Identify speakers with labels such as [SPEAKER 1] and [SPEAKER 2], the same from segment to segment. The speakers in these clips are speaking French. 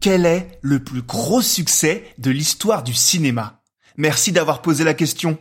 [SPEAKER 1] Quel est le plus gros succès de l'histoire du cinéma? Merci d'avoir posé la question.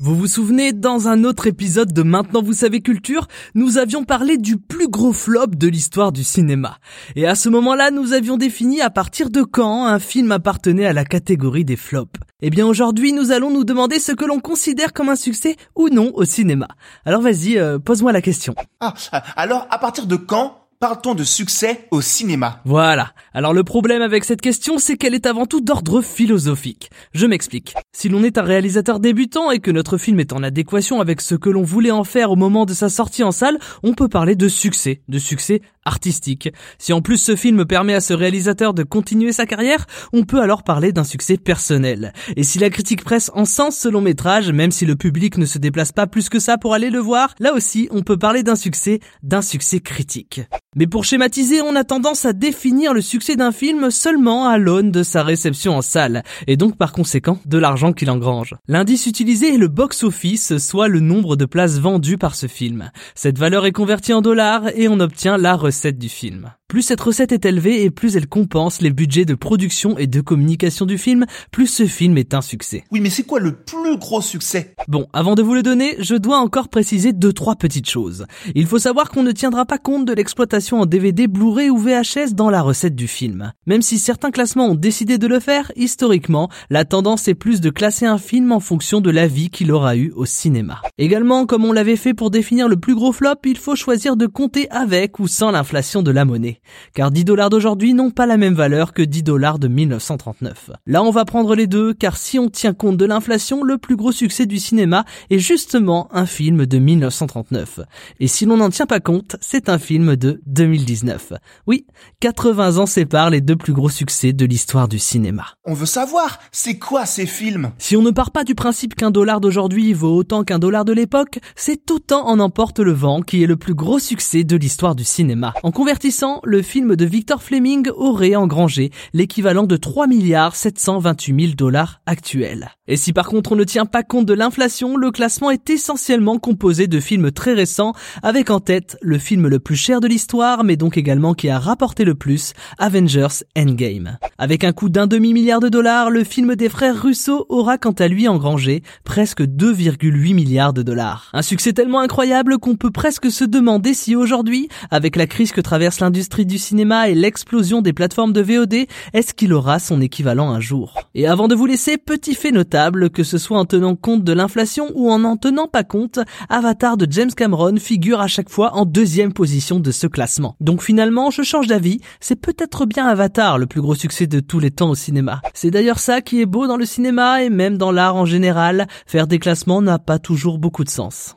[SPEAKER 2] Vous vous souvenez, dans un autre épisode de Maintenant vous savez culture, nous avions parlé du plus gros flop de l'histoire du cinéma. Et à ce moment-là, nous avions défini à partir de quand un film appartenait à la catégorie des flops. Eh bien aujourd'hui, nous allons nous demander ce que l'on considère comme un succès ou non au cinéma. Alors vas-y, euh, pose-moi la question.
[SPEAKER 1] Ah, alors à partir de quand Partons de succès au cinéma.
[SPEAKER 2] Voilà. Alors le problème avec cette question, c'est qu'elle est avant tout d'ordre philosophique. Je m'explique. Si l'on est un réalisateur débutant et que notre film est en adéquation avec ce que l'on voulait en faire au moment de sa sortie en salle, on peut parler de succès, de succès artistique. Si en plus ce film permet à ce réalisateur de continuer sa carrière, on peut alors parler d'un succès personnel. Et si la critique presse en sens ce long métrage, même si le public ne se déplace pas plus que ça pour aller le voir, là aussi on peut parler d'un succès, d'un succès critique. Mais pour schématiser, on a tendance à définir le succès d'un film seulement à l'aune de sa réception en salle, et donc par conséquent de l'argent qu'il engrange. L'indice utilisé est le box-office, soit le nombre de places vendues par ce film. Cette valeur est convertie en dollars et on obtient la recette du film. Plus cette recette est élevée et plus elle compense les budgets de production et de communication du film, plus ce film est un succès.
[SPEAKER 1] Oui, mais c'est quoi le plus gros succès?
[SPEAKER 2] Bon, avant de vous le donner, je dois encore préciser deux trois petites choses. Il faut savoir qu'on ne tiendra pas compte de l'exploitation en DVD, Blu-ray ou VHS dans la recette du film. Même si certains classements ont décidé de le faire, historiquement, la tendance est plus de classer un film en fonction de la vie qu'il aura eu au cinéma. Également, comme on l'avait fait pour définir le plus gros flop, il faut choisir de compter avec ou sans l'inflation de la monnaie car 10 dollars d'aujourd'hui n'ont pas la même valeur que 10 dollars de 1939. Là, on va prendre les deux, car si on tient compte de l'inflation, le plus gros succès du cinéma est justement un film de 1939. Et si l'on n'en tient pas compte, c'est un film de 2019. Oui, 80 ans séparent les deux plus gros succès de l'histoire du cinéma.
[SPEAKER 1] On veut savoir, c'est quoi ces films?
[SPEAKER 2] Si on ne part pas du principe qu'un dollar d'aujourd'hui vaut autant qu'un dollar de l'époque, c'est autant en emporte le vent qui est le plus gros succès de l'histoire du cinéma. En convertissant, le film de Victor Fleming aurait engrangé l'équivalent de 3 milliards 728 000 dollars actuels. Et si par contre on ne tient pas compte de l'inflation, le classement est essentiellement composé de films très récents, avec en tête le film le plus cher de l'histoire, mais donc également qui a rapporté le plus, Avengers Endgame. Avec un coût d'un demi-milliard de dollars, le film des frères Russo aura quant à lui engrangé presque 2,8 milliards de dollars. Un succès tellement incroyable qu'on peut presque se demander si aujourd'hui, avec la crise que traverse l'industrie du cinéma et l'explosion des plateformes de VOD, est-ce qu'il aura son équivalent un jour? Et avant de vous laisser, petit fait notable, que ce soit en tenant compte de l'inflation ou en n'en tenant pas compte, Avatar de James Cameron figure à chaque fois en deuxième position de ce classement. Donc finalement, je change d'avis, c'est peut-être bien Avatar le plus gros succès de tous les temps au cinéma. C'est d'ailleurs ça qui est beau dans le cinéma et même dans l'art en général, faire des classements n'a pas toujours beaucoup de sens.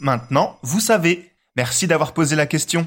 [SPEAKER 1] Maintenant, vous savez. Merci d'avoir posé la question.